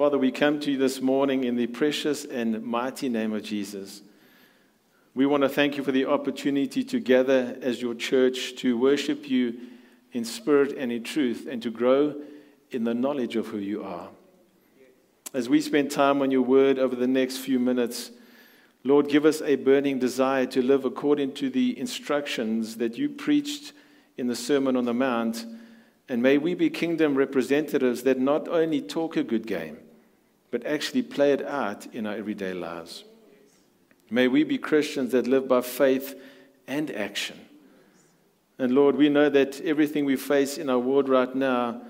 Father, we come to you this morning in the precious and mighty name of Jesus. We want to thank you for the opportunity to gather as your church to worship you in spirit and in truth and to grow in the knowledge of who you are. As we spend time on your word over the next few minutes, Lord, give us a burning desire to live according to the instructions that you preached in the Sermon on the Mount. And may we be kingdom representatives that not only talk a good game, but actually play it out in our everyday lives. May we be Christians that live by faith and action. And Lord, we know that everything we face in our world right now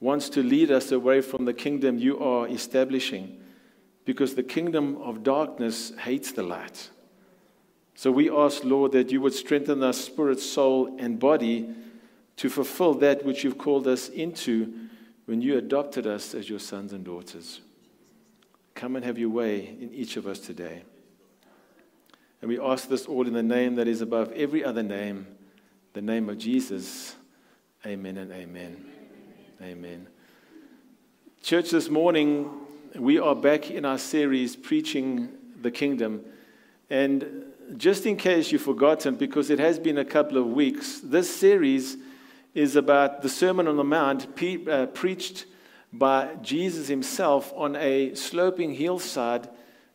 wants to lead us away from the kingdom you are establishing because the kingdom of darkness hates the light. So we ask, Lord, that you would strengthen our spirit, soul, and body to fulfill that which you've called us into when you adopted us as your sons and daughters. Come and have your way in each of us today. And we ask this all in the name that is above every other name, the name of Jesus. Amen and amen. Amen. Church, this morning we are back in our series preaching the kingdom. And just in case you've forgotten, because it has been a couple of weeks, this series is about the Sermon on the Mount uh, preached by Jesus himself on a sloping hillside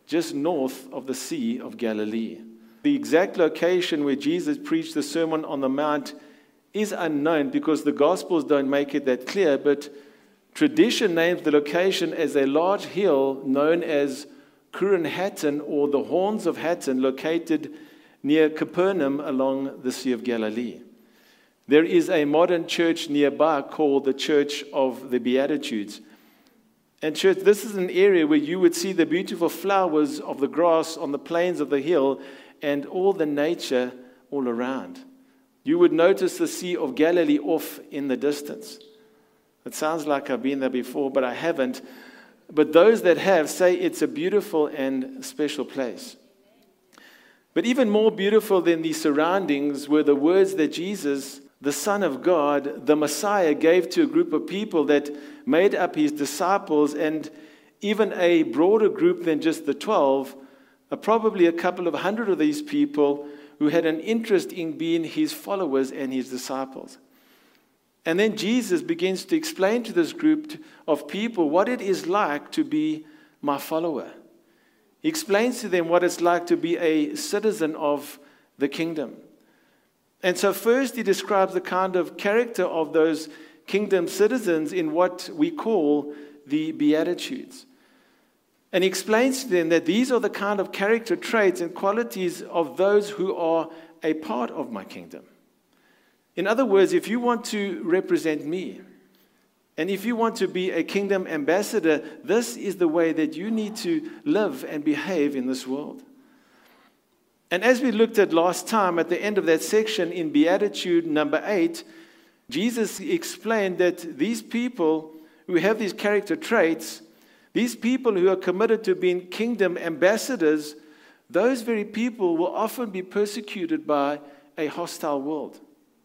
just north of the Sea of Galilee. The exact location where Jesus preached the Sermon on the Mount is unknown because the Gospels don't make it that clear, but tradition names the location as a large hill known as Curran Hattin or the Horns of Hattin, located near Capernaum along the Sea of Galilee. There is a modern church nearby called the Church of the Beatitudes. And, church, this is an area where you would see the beautiful flowers of the grass on the plains of the hill and all the nature all around. You would notice the Sea of Galilee off in the distance. It sounds like I've been there before, but I haven't. But those that have say it's a beautiful and special place. But even more beautiful than the surroundings were the words that Jesus the Son of God, the Messiah, gave to a group of people that made up his disciples and even a broader group than just the 12, uh, probably a couple of hundred of these people who had an interest in being his followers and his disciples. And then Jesus begins to explain to this group of people what it is like to be my follower. He explains to them what it's like to be a citizen of the kingdom. And so, first, he describes the kind of character of those kingdom citizens in what we call the Beatitudes. And he explains to them that these are the kind of character traits and qualities of those who are a part of my kingdom. In other words, if you want to represent me, and if you want to be a kingdom ambassador, this is the way that you need to live and behave in this world. And as we looked at last time, at the end of that section in Beatitude number eight, Jesus explained that these people who have these character traits, these people who are committed to being kingdom ambassadors, those very people will often be persecuted by a hostile world.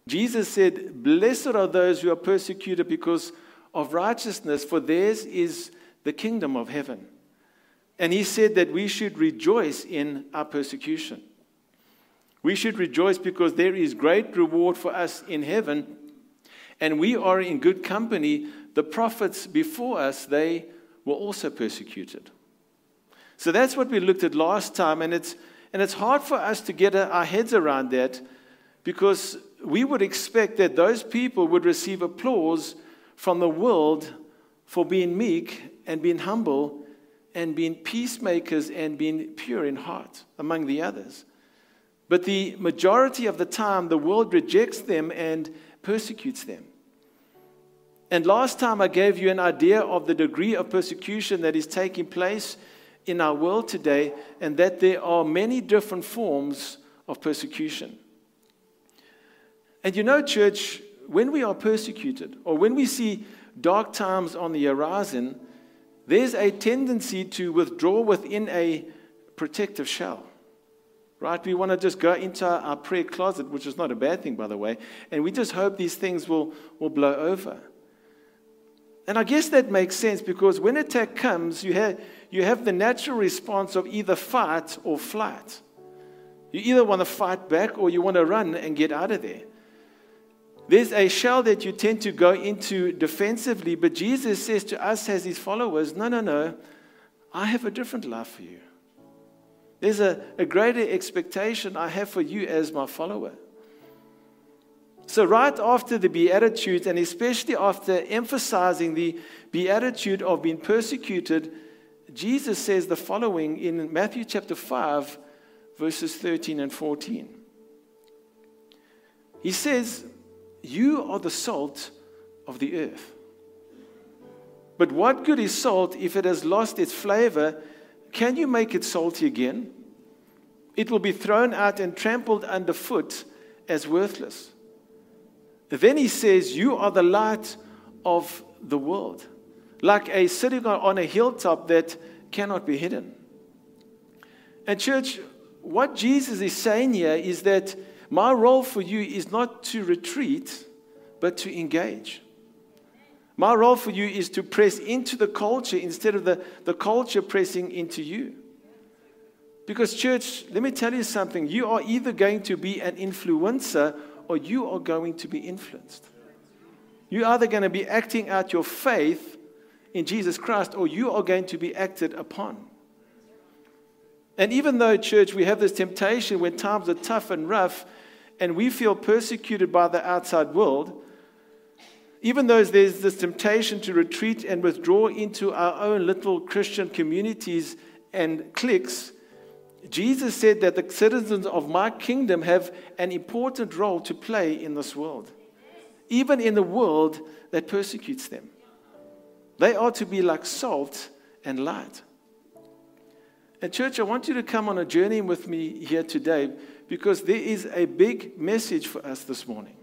Jesus said, Blessed are those who are persecuted because of righteousness, for theirs is the kingdom of heaven. And he said that we should rejoice in our persecution. We should rejoice because there is great reward for us in heaven, and we are in good company. The prophets before us, they were also persecuted. So that's what we looked at last time, and it's, and it's hard for us to get our heads around that because we would expect that those people would receive applause from the world for being meek and being humble and being peacemakers and being pure in heart, among the others. But the majority of the time, the world rejects them and persecutes them. And last time, I gave you an idea of the degree of persecution that is taking place in our world today, and that there are many different forms of persecution. And you know, church, when we are persecuted or when we see dark times on the horizon, there's a tendency to withdraw within a protective shell right? We want to just go into our prayer closet, which is not a bad thing, by the way, and we just hope these things will, will blow over. And I guess that makes sense because when attack comes, you have, you have the natural response of either fight or flight. You either want to fight back or you want to run and get out of there. There's a shell that you tend to go into defensively, but Jesus says to us as his followers, No, no, no, I have a different life for you. There's a, a greater expectation I have for you as my follower. So, right after the Beatitudes, and especially after emphasizing the Beatitude of being persecuted, Jesus says the following in Matthew chapter 5, verses 13 and 14. He says, You are the salt of the earth. But what good is salt if it has lost its flavor? Can you make it salty again? It will be thrown out and trampled underfoot as worthless. Then he says, You are the light of the world, like a city on a hilltop that cannot be hidden. And, church, what Jesus is saying here is that my role for you is not to retreat, but to engage. My role for you is to press into the culture instead of the, the culture pressing into you. Because, church, let me tell you something. You are either going to be an influencer or you are going to be influenced. You're either going to be acting out your faith in Jesus Christ or you are going to be acted upon. And even though, church, we have this temptation when times are tough and rough and we feel persecuted by the outside world, even though there's this temptation to retreat and withdraw into our own little Christian communities and cliques, Jesus said that the citizens of my kingdom have an important role to play in this world, even in the world that persecutes them. They are to be like salt and light. And, church, I want you to come on a journey with me here today because there is a big message for us this morning.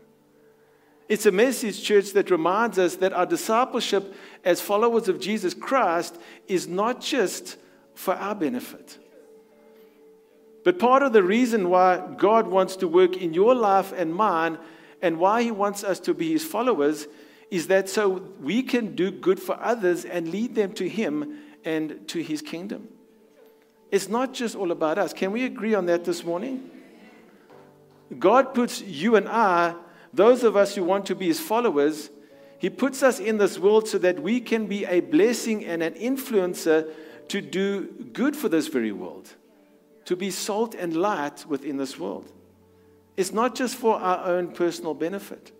It's a message, church, that reminds us that our discipleship as followers of Jesus Christ is not just for our benefit. But part of the reason why God wants to work in your life and mine and why He wants us to be His followers is that so we can do good for others and lead them to Him and to His kingdom. It's not just all about us. Can we agree on that this morning? God puts you and I, those of us who want to be His followers, He puts us in this world so that we can be a blessing and an influencer to do good for this very world to be salt and light within this world. It's not just for our own personal benefit.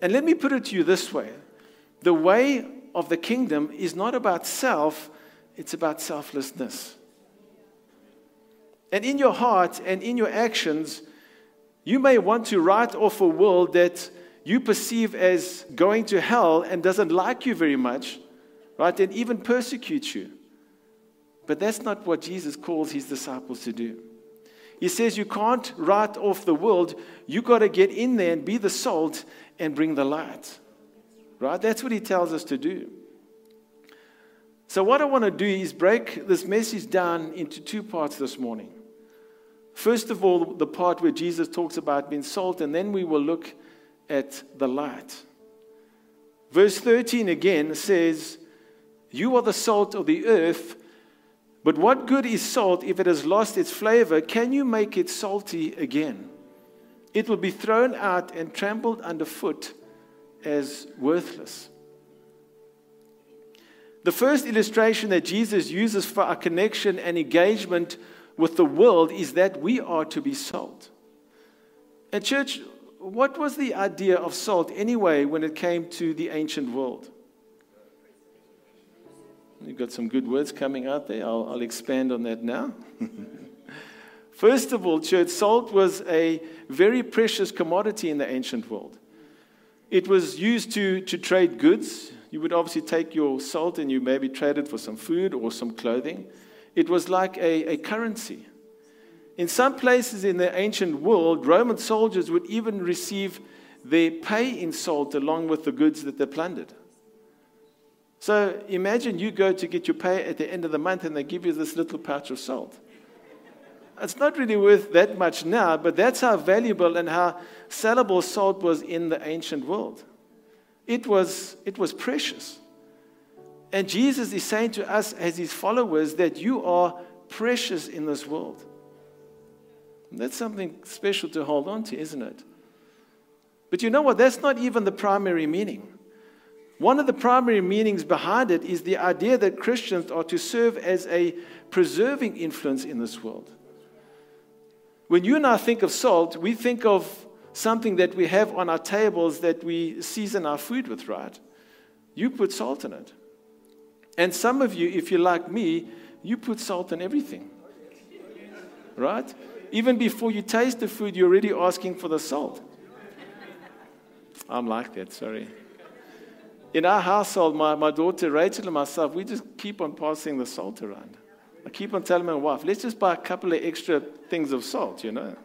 And let me put it to you this way the way of the kingdom is not about self, it's about selflessness. And in your heart and in your actions, you may want to write off a world that you perceive as going to hell and doesn't like you very much, right? And even persecute you. But that's not what Jesus calls his disciples to do. He says you can't write off the world. You got to get in there and be the salt and bring the light. Right? That's what he tells us to do. So, what I want to do is break this message down into two parts this morning. First of all, the part where Jesus talks about being salt, and then we will look at the light. Verse 13 again says, You are the salt of the earth. But what good is salt if it has lost its flavor? Can you make it salty again? It will be thrown out and trampled underfoot as worthless. The first illustration that Jesus uses for our connection and engagement with the world is that we are to be salt. And, church, what was the idea of salt anyway when it came to the ancient world? You've got some good words coming out there. I'll, I'll expand on that now. First of all, church, salt was a very precious commodity in the ancient world. It was used to, to trade goods. You would obviously take your salt and you maybe trade it for some food or some clothing. It was like a, a currency. In some places in the ancient world, Roman soldiers would even receive their pay in salt along with the goods that they plundered. So imagine you go to get your pay at the end of the month and they give you this little pouch of salt. It's not really worth that much now, but that's how valuable and how sellable salt was in the ancient world. it was, it was precious. And Jesus is saying to us as his followers that you are precious in this world. And that's something special to hold on to, isn't it? But you know what? That's not even the primary meaning. One of the primary meanings behind it is the idea that Christians are to serve as a preserving influence in this world. When you and I think of salt, we think of something that we have on our tables that we season our food with, right? You put salt in it. And some of you, if you're like me, you put salt in everything. Right? Even before you taste the food, you're already asking for the salt. I'm like that, sorry. In our household, my, my daughter Rachel and myself, we just keep on passing the salt around. I keep on telling my wife, let's just buy a couple of extra things of salt, you know.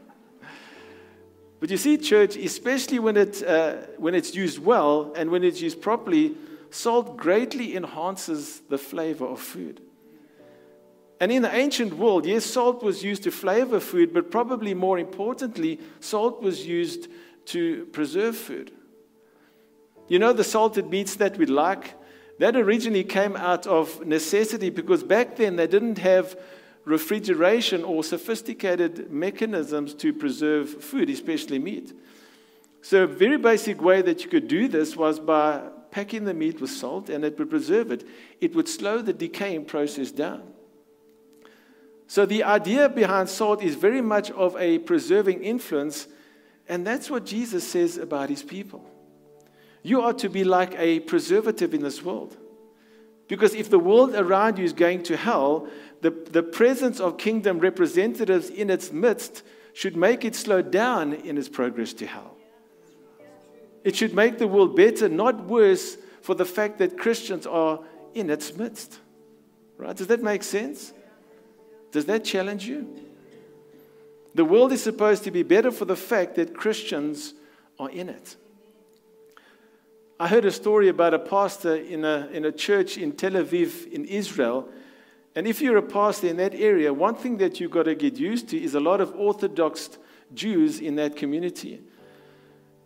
But you see, church, especially when, it, uh, when it's used well and when it's used properly, salt greatly enhances the flavor of food. And in the ancient world, yes, salt was used to flavor food, but probably more importantly, salt was used to preserve food. You know, the salted meats that we like, that originally came out of necessity because back then they didn't have refrigeration or sophisticated mechanisms to preserve food, especially meat. So, a very basic way that you could do this was by packing the meat with salt and it would preserve it. It would slow the decaying process down. So, the idea behind salt is very much of a preserving influence, and that's what Jesus says about his people. You are to be like a preservative in this world. Because if the world around you is going to hell, the, the presence of kingdom representatives in its midst should make it slow down in its progress to hell. It should make the world better, not worse, for the fact that Christians are in its midst. Right? Does that make sense? Does that challenge you? The world is supposed to be better for the fact that Christians are in it. I heard a story about a pastor in a, in a church in Tel Aviv in Israel. And if you're a pastor in that area, one thing that you've got to get used to is a lot of Orthodox Jews in that community.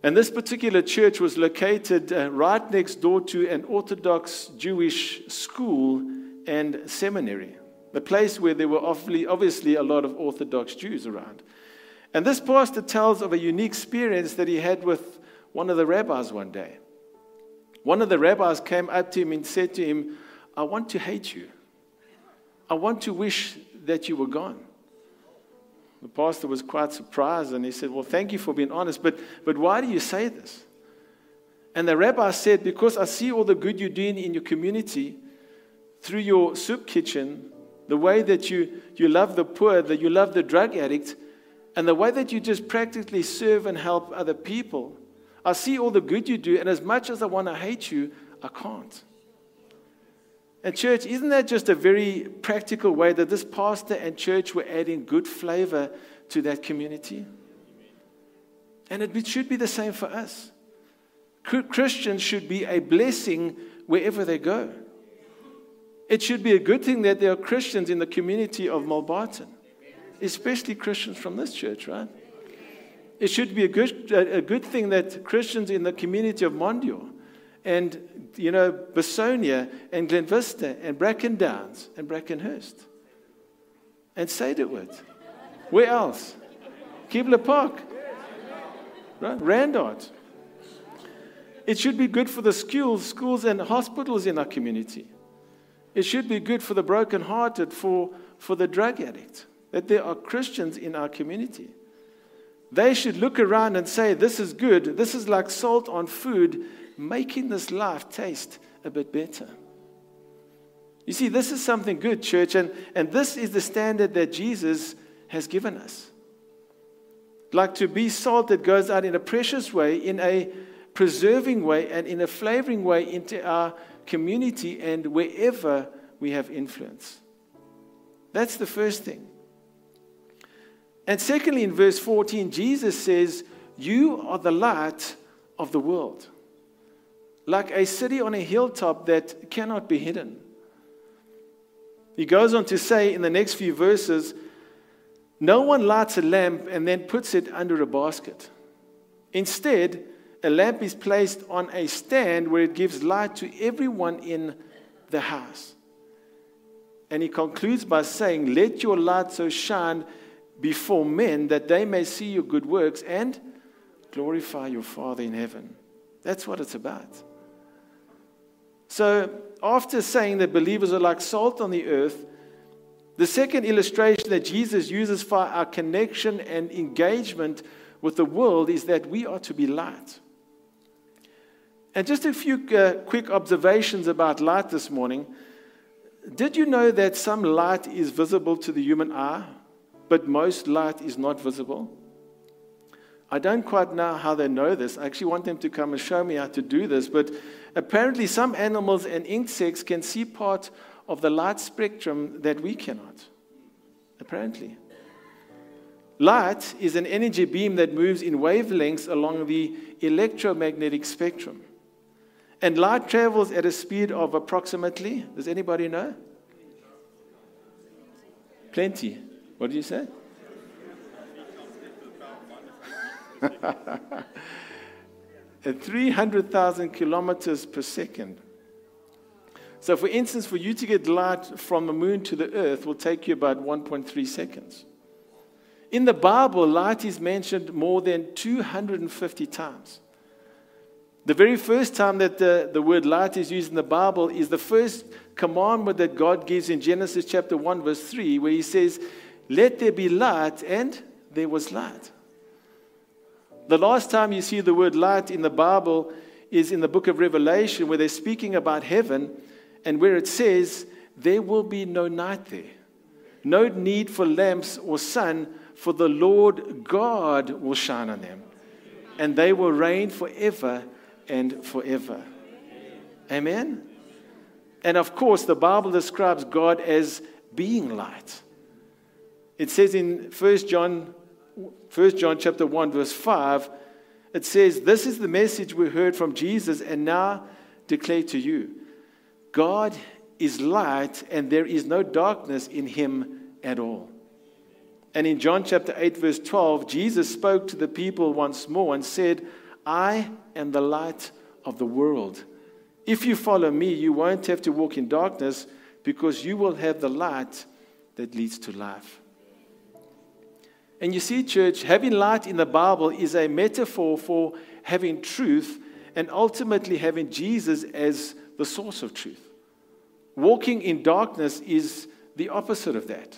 And this particular church was located uh, right next door to an Orthodox Jewish school and seminary, the place where there were obviously a lot of Orthodox Jews around. And this pastor tells of a unique experience that he had with one of the rabbis one day. One of the rabbis came up to him and said to him, I want to hate you. I want to wish that you were gone. The pastor was quite surprised and he said, Well, thank you for being honest, but, but why do you say this? And the rabbi said, Because I see all the good you're doing in your community through your soup kitchen, the way that you, you love the poor, that you love the drug addict, and the way that you just practically serve and help other people. I see all the good you do, and as much as I want to hate you, I can't. And, church, isn't that just a very practical way that this pastor and church were adding good flavor to that community? And it should be the same for us. Christians should be a blessing wherever they go. It should be a good thing that there are Christians in the community of Mulbarton, especially Christians from this church, right? it should be a good, a good thing that Christians in the community of Mondeor and, you know, Bassonia and Glen Vista and Bracken Downs and Brackenhurst and Saderwood. Where else? Kibler Park. Right? Randhart. It should be good for the schools, schools and hospitals in our community. It should be good for the brokenhearted, for, for the drug addict, that there are Christians in our community. They should look around and say, This is good. This is like salt on food, making this life taste a bit better. You see, this is something good, church, and, and this is the standard that Jesus has given us. Like to be salt that goes out in a precious way, in a preserving way, and in a flavoring way into our community and wherever we have influence. That's the first thing. And secondly, in verse 14, Jesus says, You are the light of the world, like a city on a hilltop that cannot be hidden. He goes on to say in the next few verses, No one lights a lamp and then puts it under a basket. Instead, a lamp is placed on a stand where it gives light to everyone in the house. And he concludes by saying, Let your light so shine before men that they may see your good works and glorify your Father in heaven. That's what it's about. So, after saying that believers are like salt on the earth, the second illustration that Jesus uses for our connection and engagement with the world is that we are to be light. And just a few uh, quick observations about light this morning. Did you know that some light is visible to the human eye, but most light is not visible? I don't quite know how they know this. I actually want them to come and show me how to do this. But apparently, some animals and insects can see part of the light spectrum that we cannot. Apparently. Light is an energy beam that moves in wavelengths along the electromagnetic spectrum. And light travels at a speed of approximately, does anybody know? Plenty. What did you say? at 300,000 kilometers per second. So, for instance, for you to get light from the moon to the earth will take you about 1.3 seconds. In the Bible, light is mentioned more than 250 times. The very first time that the, the word light is used in the Bible is the first commandment that God gives in Genesis chapter 1, verse 3, where He says, Let there be light, and there was light. The last time you see the word light in the Bible is in the book of Revelation, where they're speaking about heaven, and where it says, There will be no night there, no need for lamps or sun, for the Lord God will shine on them, and they will reign forever and forever. Amen? And of course, the Bible describes God as being light. It says in 1 John, 1 John chapter 1, verse 5, it says, This is the message we heard from Jesus and now declare to you. God is light, and there is no darkness in him at all. And in John chapter 8, verse 12, Jesus spoke to the people once more and said, I am the light of the world. If you follow me, you won't have to walk in darkness because you will have the light that leads to life. And you see, church, having light in the Bible is a metaphor for having truth and ultimately having Jesus as the source of truth. Walking in darkness is the opposite of that.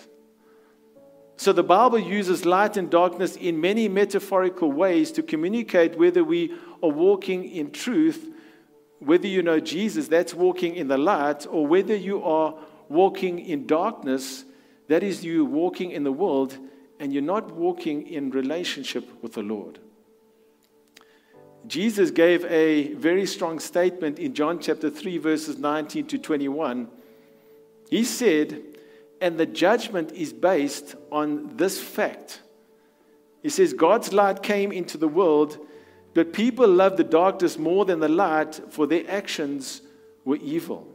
So the Bible uses light and darkness in many metaphorical ways to communicate whether we are walking in truth, whether you know Jesus, that's walking in the light, or whether you are walking in darkness, that is you walking in the world and you're not walking in relationship with the Lord. Jesus gave a very strong statement in John chapter 3, verses 19 to 21. He said, and the judgment is based on this fact. He says, God's light came into the world, but people loved the darkness more than the light, for their actions were evil.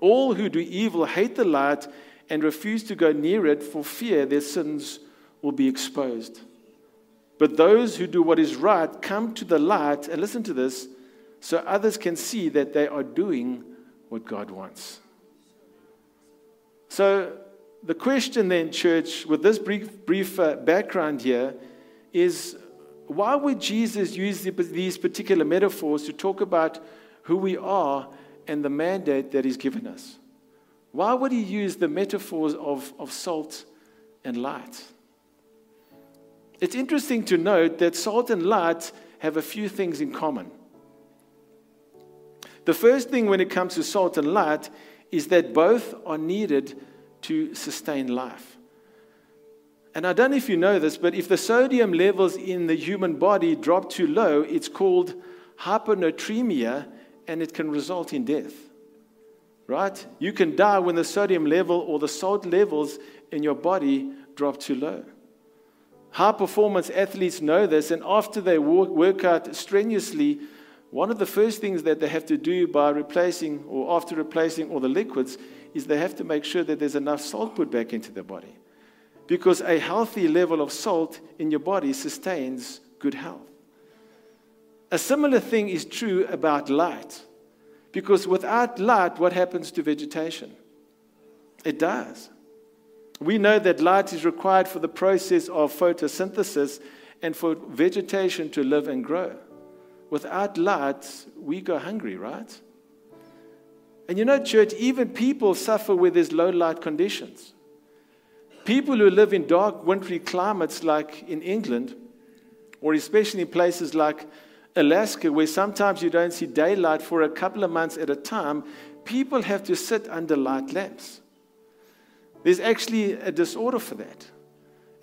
All who do evil hate the light and refuse to go near it for fear their sins will be exposed. But those who do what is right come to the light, and listen to this, so others can see that they are doing what God wants. So, the question then, church, with this brief, brief uh, background here, is why would Jesus use the, these particular metaphors to talk about who we are and the mandate that He's given us? Why would He use the metaphors of, of salt and light? It's interesting to note that salt and light have a few things in common. The first thing when it comes to salt and light is that both are needed to sustain life. And I don't know if you know this, but if the sodium levels in the human body drop too low, it's called hyponatremia and it can result in death. Right? You can die when the sodium level or the salt levels in your body drop too low. High performance athletes know this, and after they work out strenuously, one of the first things that they have to do by replacing or after replacing all the liquids is they have to make sure that there's enough salt put back into the body. Because a healthy level of salt in your body sustains good health. A similar thing is true about light. Because without light, what happens to vegetation? It dies. We know that light is required for the process of photosynthesis and for vegetation to live and grow. Without light, we go hungry, right? And you know, church, even people suffer with these low light conditions. People who live in dark, wintry climates like in England, or especially in places like Alaska, where sometimes you don't see daylight for a couple of months at a time, people have to sit under light lamps. There's actually a disorder for that.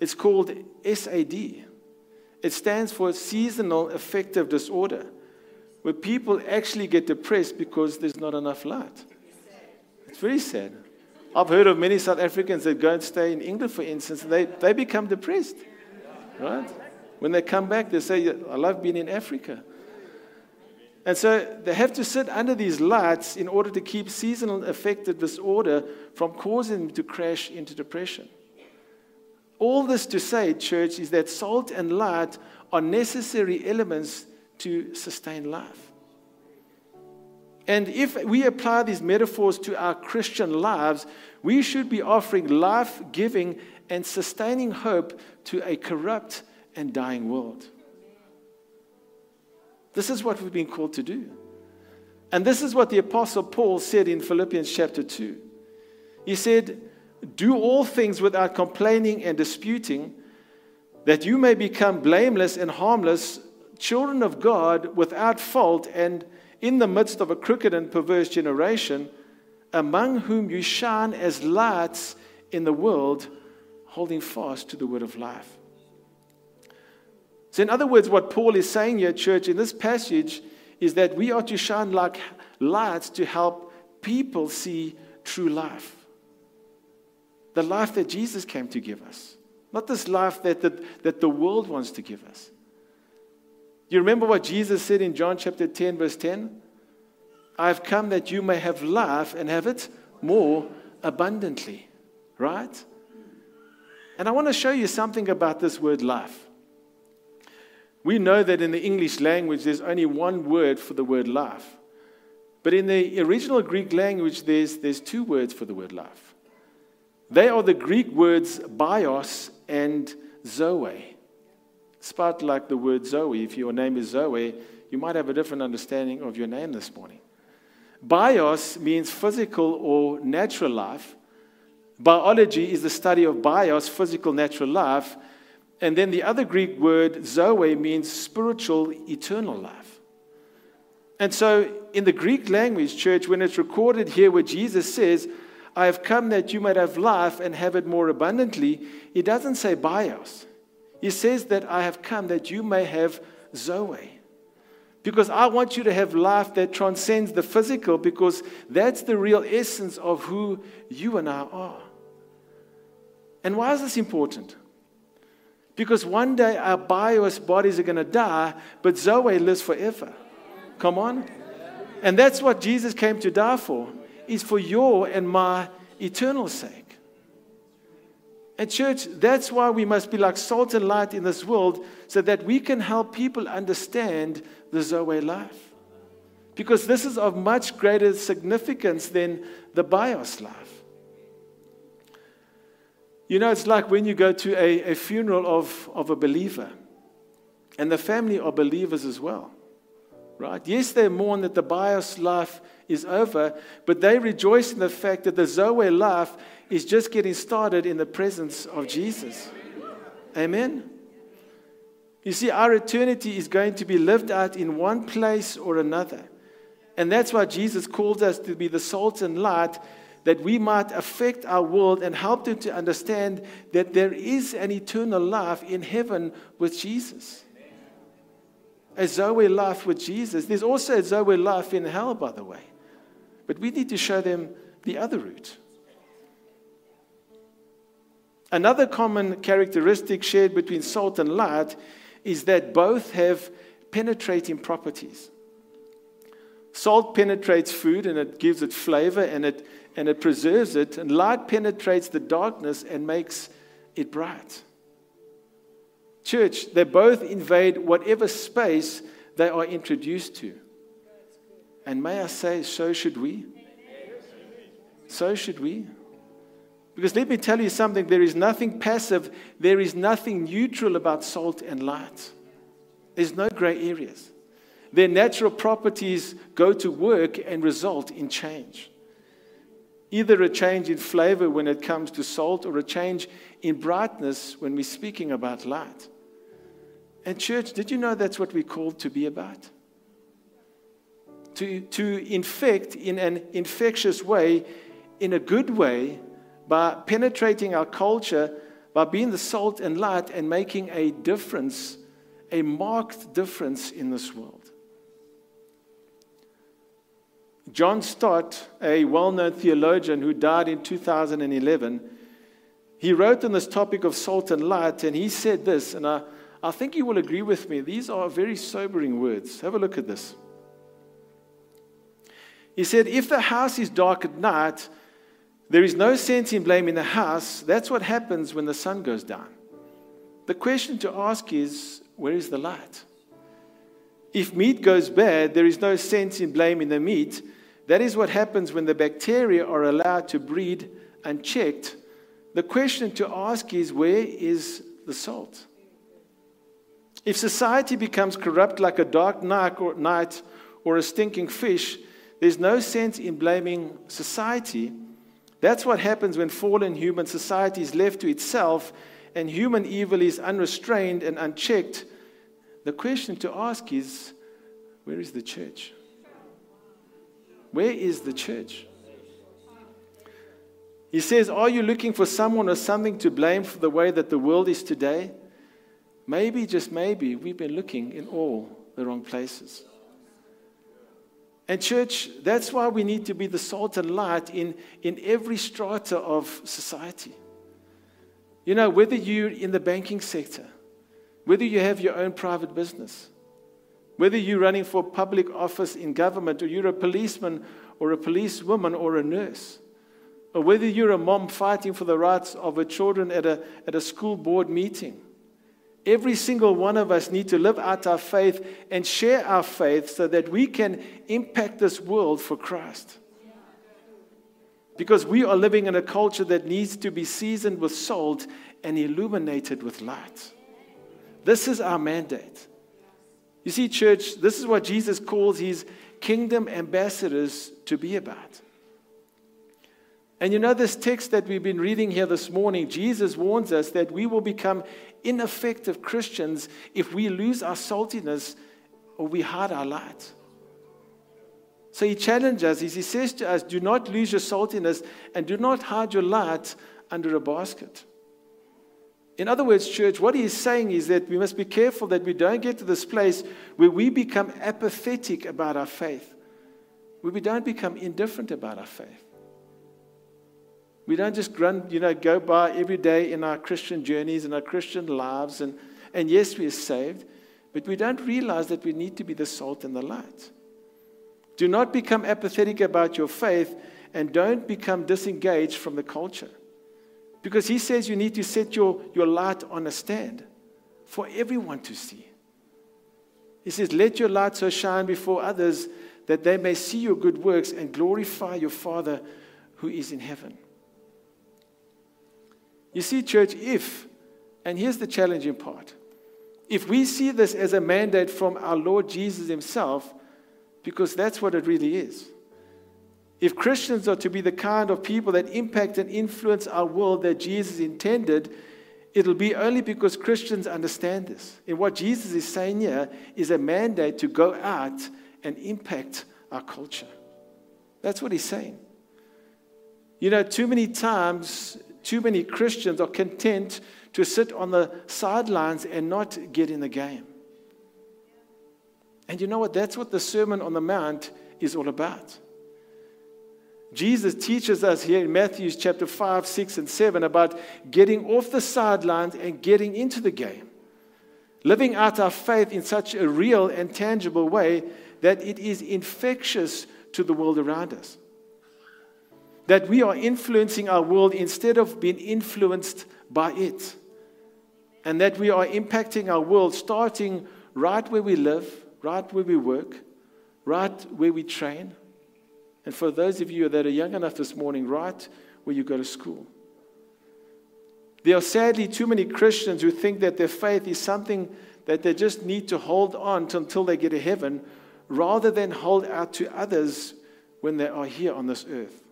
It's called SAD. It stands for Seasonal Affective Disorder, where people actually get depressed because there's not enough light. It's very sad. I've heard of many South Africans that go and stay in England, for instance, and they, they become depressed. Right? When they come back, they say, I love being in Africa. And so they have to sit under these lights in order to keep seasonal affective disorder from causing them to crash into depression. All this to say, church, is that salt and light are necessary elements to sustain life. And if we apply these metaphors to our Christian lives, we should be offering life giving and sustaining hope to a corrupt and dying world. This is what we've been called to do. And this is what the Apostle Paul said in Philippians chapter 2. He said, Do all things without complaining and disputing, that you may become blameless and harmless, children of God without fault, and in the midst of a crooked and perverse generation, among whom you shine as lights in the world, holding fast to the word of life. So, in other words, what Paul is saying here, church, in this passage is that we are to shine like lights to help people see true life. The life that Jesus came to give us, not this life that the, that the world wants to give us. You remember what Jesus said in John chapter 10, verse 10? I've come that you may have life and have it more abundantly, right? And I want to show you something about this word life. We know that in the English language, there's only one word for the word life. But in the original Greek language, there's, there's two words for the word life. They are the Greek words bios and zoe. Spelled like the word Zoe. If your name is Zoe, you might have a different understanding of your name this morning. Bios means physical or natural life. Biology is the study of bios, physical, natural life. And then the other Greek word, zoe, means spiritual, eternal life. And so in the Greek language, church, when it's recorded here where Jesus says, I have come that you might have life and have it more abundantly, he doesn't say bios. He says that I have come that you may have zoe. Because I want you to have life that transcends the physical, because that's the real essence of who you and I are. And why is this important? Because one day our bios bodies are going to die, but Zoe lives forever. Come on. And that's what Jesus came to die for, is for your and my eternal sake. And, church, that's why we must be like salt and light in this world so that we can help people understand the Zoe life. Because this is of much greater significance than the bios life. You know, it's like when you go to a, a funeral of, of a believer, and the family are believers as well. Right? Yes, they mourn that the bios life is over, but they rejoice in the fact that the Zoe life is just getting started in the presence of Jesus. Amen? You see, our eternity is going to be lived out in one place or another. And that's why Jesus calls us to be the salt and light that we might affect our world and help them to understand that there is an eternal life in heaven with Jesus. A Zoe life with Jesus. There's also a Zoe life in hell, by the way. But we need to show them the other route. Another common characteristic shared between salt and light is that both have penetrating properties. Salt penetrates food and it gives it flavor and it and it preserves it, and light penetrates the darkness and makes it bright. Church, they both invade whatever space they are introduced to. And may I say, so should we. So should we. Because let me tell you something there is nothing passive, there is nothing neutral about salt and light. There's no gray areas. Their natural properties go to work and result in change. Either a change in flavor when it comes to salt or a change in brightness when we're speaking about light. And, church, did you know that's what we're called to be about? To, to infect in an infectious way, in a good way, by penetrating our culture, by being the salt and light and making a difference, a marked difference in this world. John Stott, a well known theologian who died in 2011, he wrote on this topic of salt and light, and he said this, and I, I think you will agree with me. These are very sobering words. Have a look at this. He said, If the house is dark at night, there is no sense in blaming the house. That's what happens when the sun goes down. The question to ask is, Where is the light? If meat goes bad, there is no sense in blaming the meat. That is what happens when the bacteria are allowed to breed unchecked. The question to ask is where is the salt? If society becomes corrupt like a dark night or, a stinking fish, there's no sense in blaming society. That's what happens when fallen human society is left to itself and human evil is unrestrained and unchecked. The question to ask is where is the church? Where is the church? He says, Are you looking for someone or something to blame for the way that the world is today? Maybe, just maybe, we've been looking in all the wrong places. And, church, that's why we need to be the salt and light in, in every strata of society. You know, whether you're in the banking sector, whether you have your own private business, whether you're running for public office in government, or you're a policeman, or a policewoman, or a nurse, or whether you're a mom fighting for the rights of her children at a, at a school board meeting, every single one of us need to live out our faith and share our faith so that we can impact this world for Christ. Because we are living in a culture that needs to be seasoned with salt and illuminated with light. This is our mandate. You see, church, this is what Jesus calls his kingdom ambassadors to be about. And you know, this text that we've been reading here this morning, Jesus warns us that we will become ineffective Christians if we lose our saltiness or we hide our light. So he challenges us. He says to us, Do not lose your saltiness and do not hide your light under a basket. In other words, church, what he is saying is that we must be careful that we don't get to this place where we become apathetic about our faith, where we don't become indifferent about our faith. We don't just run, you know, go by every day in our Christian journeys and our Christian lives, and, and yes, we are saved, but we don't realize that we need to be the salt and the light. Do not become apathetic about your faith and don't become disengaged from the culture. Because he says you need to set your, your light on a stand for everyone to see. He says, Let your light so shine before others that they may see your good works and glorify your Father who is in heaven. You see, church, if, and here's the challenging part, if we see this as a mandate from our Lord Jesus Himself, because that's what it really is. If Christians are to be the kind of people that impact and influence our world that Jesus intended, it'll be only because Christians understand this. And what Jesus is saying here is a mandate to go out and impact our culture. That's what he's saying. You know, too many times, too many Christians are content to sit on the sidelines and not get in the game. And you know what? That's what the Sermon on the Mount is all about. Jesus teaches us here in Matthew chapter 5, 6, and 7 about getting off the sidelines and getting into the game. Living out our faith in such a real and tangible way that it is infectious to the world around us. That we are influencing our world instead of being influenced by it. And that we are impacting our world starting right where we live, right where we work, right where we train. And for those of you that are young enough this morning, right where you go to school. There are sadly too many Christians who think that their faith is something that they just need to hold on to until they get to heaven rather than hold out to others when they are here on this earth.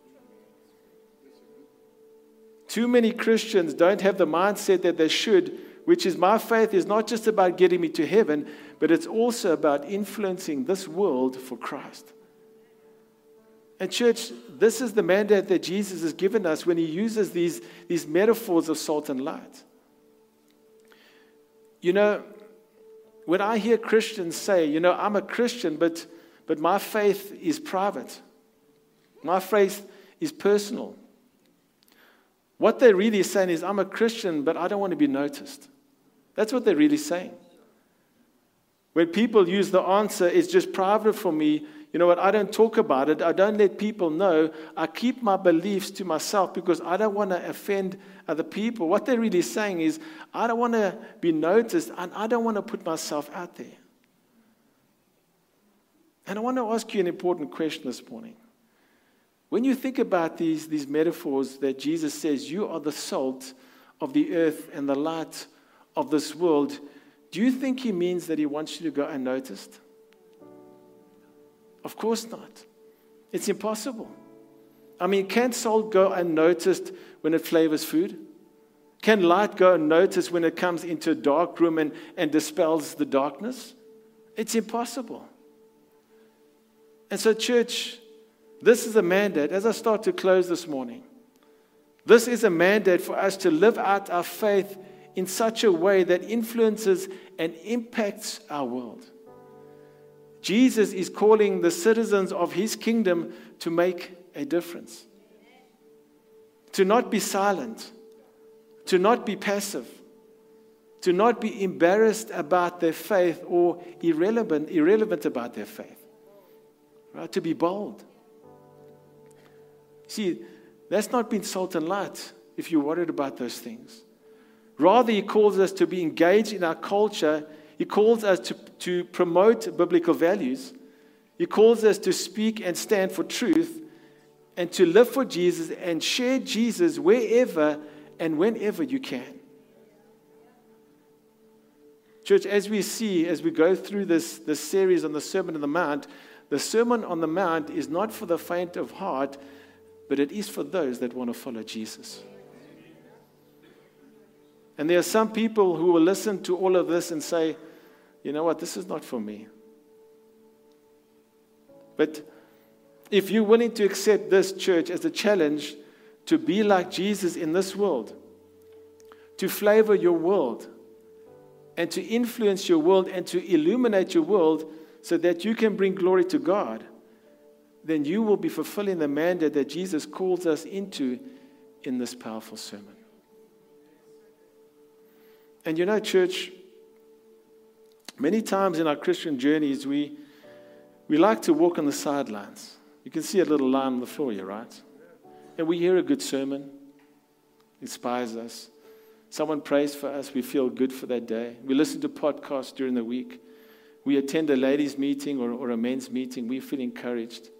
Too many Christians don't have the mindset that they should, which is my faith is not just about getting me to heaven, but it's also about influencing this world for Christ. And, church, this is the mandate that Jesus has given us when he uses these, these metaphors of salt and light. You know, when I hear Christians say, you know, I'm a Christian, but, but my faith is private, my faith is personal. What they're really saying is, I'm a Christian, but I don't want to be noticed. That's what they're really saying. When people use the answer, it's just private for me, you know what? I don't talk about it. I don't let people know. I keep my beliefs to myself because I don't want to offend other people. What they're really saying is, I don't want to be noticed and I don't want to put myself out there. And I want to ask you an important question this morning. When you think about these, these metaphors that Jesus says, you are the salt of the earth and the light of this world, do you think he means that he wants you to go unnoticed? Of course not. It's impossible. I mean, can salt go unnoticed when it flavors food? Can light go unnoticed when it comes into a dark room and, and dispels the darkness? It's impossible. And so, church, this is a mandate. As I start to close this morning, this is a mandate for us to live out our faith in such a way that influences and impacts our world. Jesus is calling the citizens of his kingdom to make a difference, to not be silent, to not be passive, to not be embarrassed about their faith or irrelevant, irrelevant about their faith, right? To be bold. See, that's not being salt and light if you're worried about those things. Rather, he calls us to be engaged in our culture he calls us to, to promote biblical values. He calls us to speak and stand for truth and to live for Jesus and share Jesus wherever and whenever you can. Church, as we see, as we go through this, this series on the Sermon on the Mount, the Sermon on the Mount is not for the faint of heart, but it is for those that want to follow Jesus. And there are some people who will listen to all of this and say, you know what, this is not for me. But if you're willing to accept this church as a challenge to be like Jesus in this world, to flavor your world, and to influence your world and to illuminate your world so that you can bring glory to God, then you will be fulfilling the mandate that Jesus calls us into in this powerful sermon. And you know, church, Many times in our Christian journeys, we, we like to walk on the sidelines. You can see a little line on the floor here, right? And we hear a good sermon, inspires us. Someone prays for us, we feel good for that day. We listen to podcasts during the week. We attend a ladies' meeting or, or a men's meeting, we feel encouraged.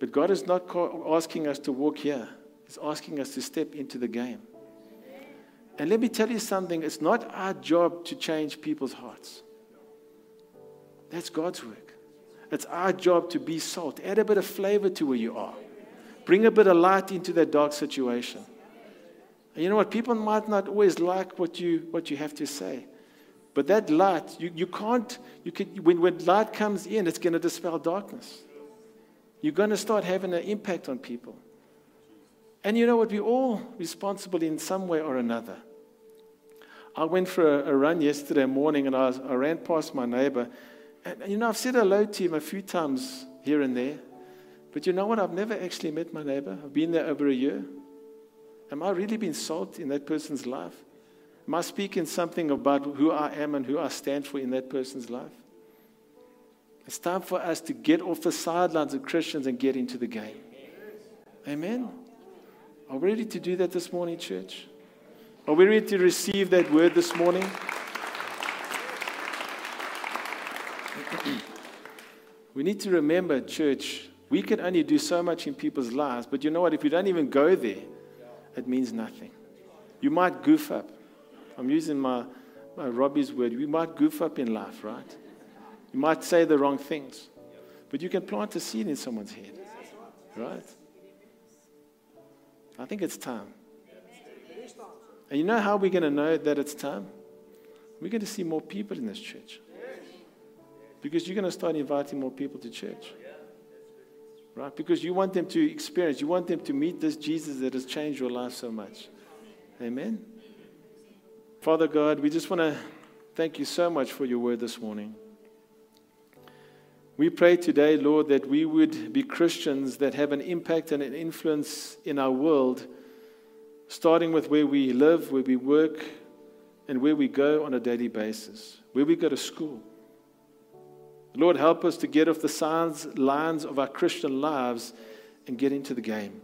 But God is not asking us to walk here, He's asking us to step into the game. And let me tell you something it's not our job to change people's hearts. That's God's work. It's our job to be salt. Add a bit of flavor to where you are. Bring a bit of light into that dark situation. And you know what? People might not always like what you, what you have to say. But that light, you, you can't, you can, when, when light comes in, it's going to dispel darkness. You're going to start having an impact on people. And you know what? We're all responsible in some way or another. I went for a, a run yesterday morning and I, was, I ran past my neighbor. And, you know, I've said hello to him a few times here and there. But you know what? I've never actually met my neighbor. I've been there over a year. Am I really being salt in that person's life? Am I speaking something about who I am and who I stand for in that person's life? It's time for us to get off the sidelines of Christians and get into the game. Amen. Are we ready to do that this morning, church? Are we ready to receive that word this morning? we need to remember, church, we can only do so much in people's lives, but you know what? If you don't even go there, it means nothing. You might goof up. I'm using my, my Robbie's word. We might goof up in life, right? You might say the wrong things, but you can plant a seed in someone's head, right? I think it's time. And you know how we're going to know that it's time? We're going to see more people in this church. Because you're going to start inviting more people to church. Right? Because you want them to experience, you want them to meet this Jesus that has changed your life so much. Amen. Father God, we just want to thank you so much for your word this morning. We pray today, Lord, that we would be Christians that have an impact and an influence in our world, starting with where we live, where we work, and where we go on a daily basis, where we go to school. Lord, help us to get off the signs, lines of our Christian lives and get into the game.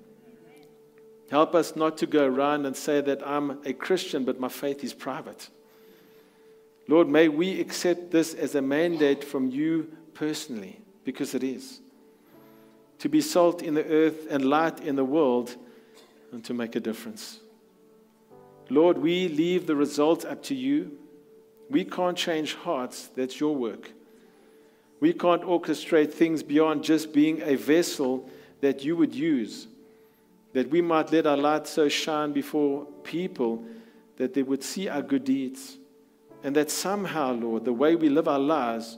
Help us not to go around and say that I'm a Christian, but my faith is private. Lord, may we accept this as a mandate from you personally, because it is. To be salt in the earth and light in the world and to make a difference. Lord, we leave the results up to you. We can't change hearts, that's your work. We can't orchestrate things beyond just being a vessel that you would use, that we might let our light so shine before people that they would see our good deeds, and that somehow, Lord, the way we live our lives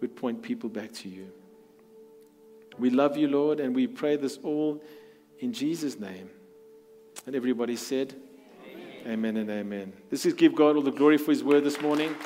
would point people back to you. We love you, Lord, and we pray this all in Jesus' name. And everybody said, Amen, amen and amen. This is give God all the glory for his word this morning.